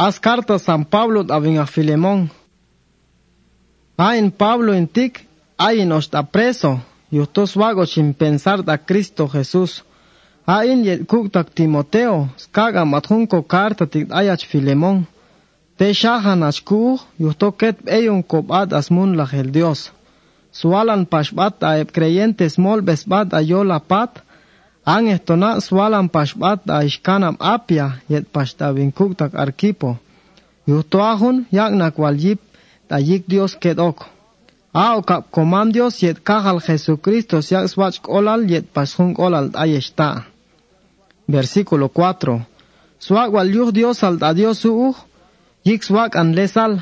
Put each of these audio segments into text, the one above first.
As carta San Pablo a Filemón. en Pablo en tic, en está preso, y usted да sin pensar da Cristo Jesús. en yet kuktak Timoteo, skaga matjunko carta tic ayach Filemón. Te shahan ashku, yusto ket eyun kobat asmun la el Dios. Sualan pashbat a creyentes mol besbat a pat, Ang ehtona swalan pashbat a ishkanam apia yet pashta vinkuktak arkipo. Yutoahun yak nakwal ta yik Dios kedok. A o kap komam Dios yet kahal Jesucristo yak swach kolal yet pashun kolal ayeshta. Versículo 4. Swak wal yuh Dios al da Dios uh, yik swak an lesal.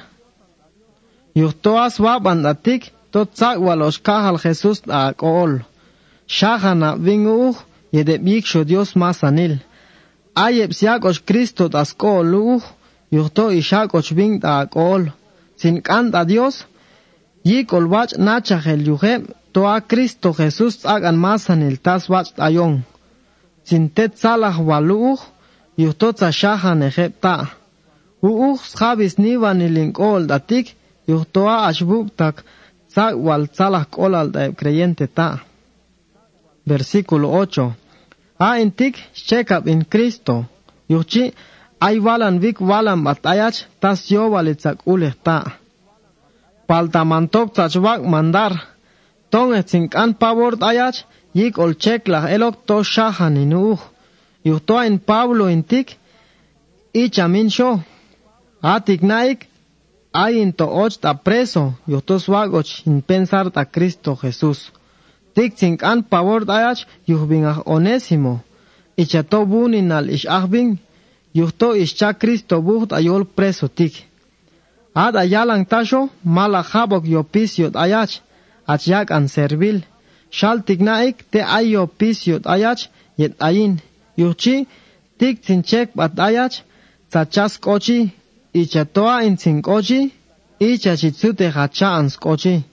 Yuh toa swab an atik, tot sak wal kahal Jesus a kool. Shahana vinguh, Dios más anil. Ayep siakoch Cristo tascoluj, yuhto ishakoch bin taakol. Sin canta Dios, yikol wach nachajel yujem, toa Cristo Jesús hagan más anil tas wach tayon. Sin tet salaj waluj, yuhto tashajan ejepta. Uuj schabis nivan ilinkol datik, yuhtoa ashbuktak, tzak wal tzalaj kolal creyente ta. Versículo 8. A intik shekab in Cristo. Yuchi ay walan vik walan batayach tas yo walitzak ulehta. Paltamantok tachwak mandar. Ton etzinkan pavor ayach yik olchekla elok to shahan inuh. Yuhto in Pablo intik ichamin sho. Atik naik ay into och ta preso. Yuhto swagoch in pensar ta Cristo Jesús. Tikzink an pavor dayach yuhbingach onésimo. Ichato bunin al ish ahbing, yuhto ischa Cristo buht ayol preso tik. Ad ayalang tasho mala habok yopisio ayach, achyak an servil. Shal tignaik te ay yopisio ayach yet ayin. Yuchi tik zinchek bat ayach, tzachas kochi, ichatoa in zinkochi, ichachitsute hacha an skochi.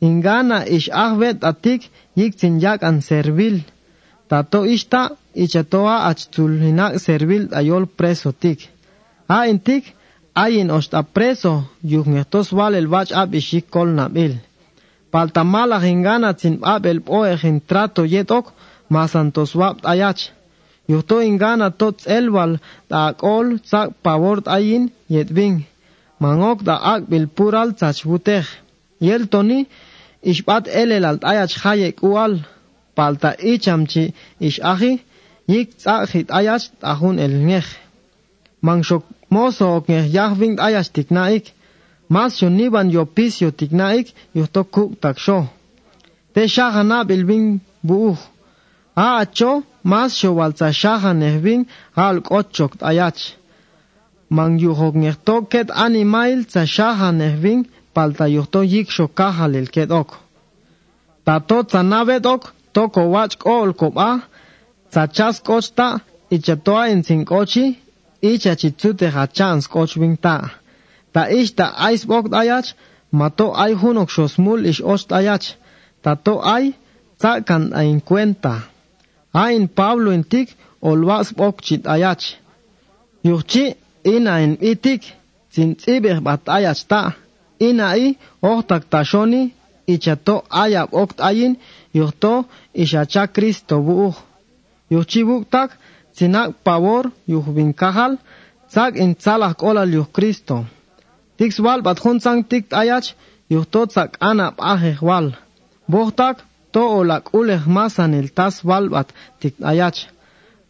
Ingana ish ahvet atik yiktin yak an servil. Tato ishta ichatoa achtulhinak servil ayol preso tik. A intik ayin osta preso yuhngehtos wal el bach ab ishik kol nabil. Paltamala hingana tin ab el poe trato yetok masantos wab ayach. Yuhto ingana tot elwal da kol sak pavort ayin yetving. Mangok da ak bil pural tzachbutech. Yel toni ixb'at elel al t'ayach haye k'ual palta ichamchi ix'aji yik tz'aji t'ayach tahun el ngej mangshok moso mozo ok ngej yajvin t'ayach tikna'ik mas xoniban yopis yotikna'ik yuhtok kuk taksho te xajanab buu a acho mas xowaltza xajan nejbin al k'otchok t'ayach man yujok ngejtok ket animail tza xajan palta yuhto yik sho kahalil kedok. Tato tzanavedok toko wach kool koba, tzachas kochta, ichatoa in sinkochi, icha chitzute hachans kochwing ta. Ta ish ta ais bok dayach, mato ay hunok shosmul ish osh dayach, tato ay, tzakan a in cuenta. Ain Pablo in tik, olwas bok chit ayach. Yuchi, ina in itik, sin tzibir bat ayach ta. inai tashoni ichato ayab octayin yohto ixacha Cristo buuj. Yuchibuktak sinak pavor yuhbinkajal tzak intzalah olal yuh Cristo. Tixwal batjuntzang tik ayach yuhto tzak anab wal. Bohtak to olak uleh masan el tas walbat tik ayach.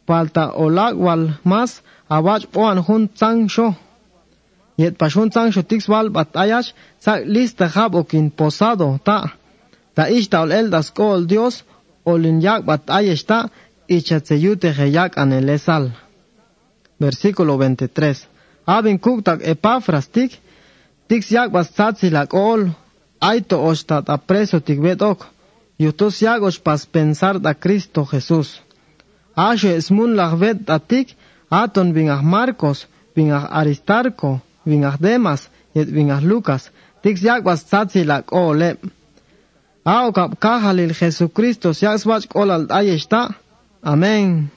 Palta olak wal mas awach poan juntzang shoh. Yet pashun sang shotix wal batayach sa lista hab okin posado ta. Ta ishta ol el das kol dios olin yak batayesh ta ichatseyute heyak anelesal versículo 23 abin kuktak epafras tik tix yak bas tzatzilak ol aito ostat a preso tik vedok yutos yagos pas pensar da Cristo Jesús. Ashe esmun lachvet atik aton bingach Marcos bingach Aristarco vingah Demas, yet vingah Lucas, tix yaguas tzatzila k'ole. Aokap kajalil Jesucristo, yaguas wach k'olal ayeshta. Amén.